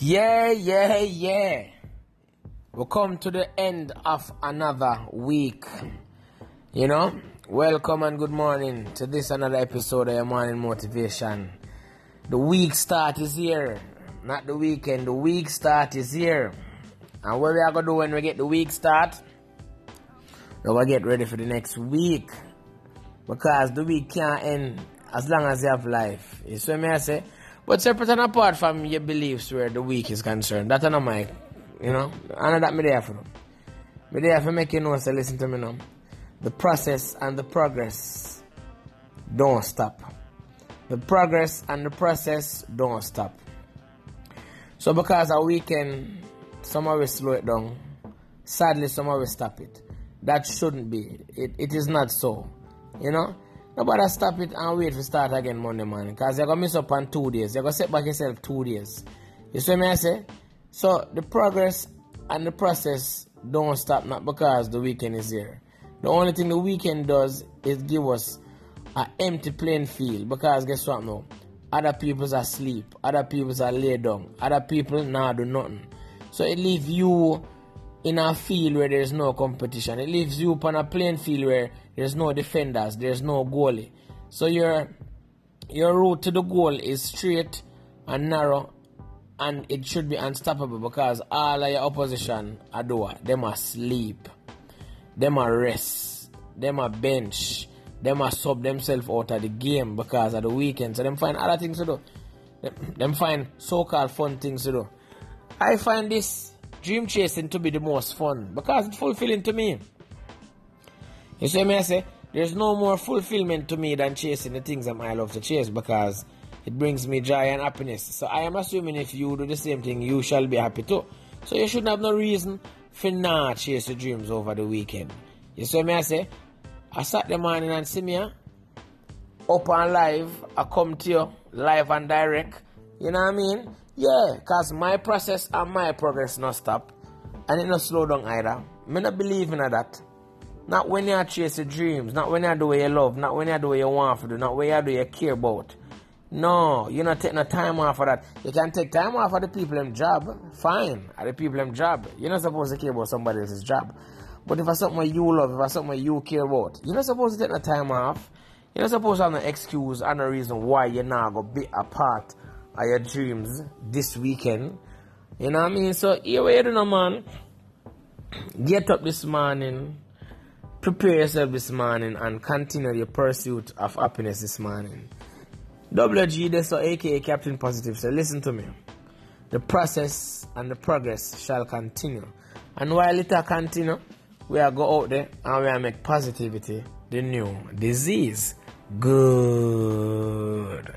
Yeah, yeah, yeah. We come to the end of another week. You know, welcome and good morning to this another episode of your morning motivation. The week start is here, not the weekend. The week start is here. And what we are gonna do when we get the week start? We're gonna get ready for the next week because the week can't end as long as you have life. You see what I say? But separate and apart from your beliefs where the week is concerned, that's not my, you know, know that me there for them. Me there for you know, so listen to me now. The process and the progress don't stop. The progress and the process don't stop. So because a weekend, some of us slow it down. Sadly, some of us stop it. That shouldn't be. It, it is not so. You know? Nobody stop it and wait to start again Monday morning. Because you're going to miss up on two days. You're going to set back yourself two days. You see what I say? So the progress and the process don't stop not because the weekend is here. The only thing the weekend does is give us an empty playing field. Because guess what now? Other people's are asleep. Other people's are laid down. Other people now do nothing. So it leaves you in a field where there's no competition. It leaves you upon a playing field where there's no defenders, there's no goalie. So your your route to the goal is straight and narrow and it should be unstoppable because all of your opposition are do them are sleep. Them are rest. Them are bench. Them are sub themselves out of the game because of the weekend. So them find other things to do. Them, them find so-called fun things to do. I find this dream chasing to be the most fun because it's fulfilling to me. You see me I say? There's no more fulfillment to me than chasing the things that I love to chase because it brings me joy and happiness. So I am assuming if you do the same thing, you shall be happy too. So you shouldn't have no reason for not chase your dreams over the weekend. You see me I say? I sat the morning and see me uh, up on live, I come to you live and direct. You know what I mean? Yeah, because my process and my progress not stop. And it not slow down either. Me not believe in that. Not when you chase your dreams, not when you do what you love, not when you do what you want to do, not when you do what you care about. No, you're not taking no time off for that. You can take time off for the people in job, fine. At the people in job. You're not supposed to care about somebody else's job. But if it's something you love, if it's something you care about, you're not supposed to take no time off. You're not supposed to have no excuse and no reason why you're not to be a your dreams this weekend. You know what I mean? So here we are, man. Get up this morning, prepare yourself this morning, and continue your pursuit of happiness this morning. WG, this so aka Captain Positive. So listen to me. The process and the progress shall continue. And while it continue, we are go out there and we are make positivity the new disease. Good.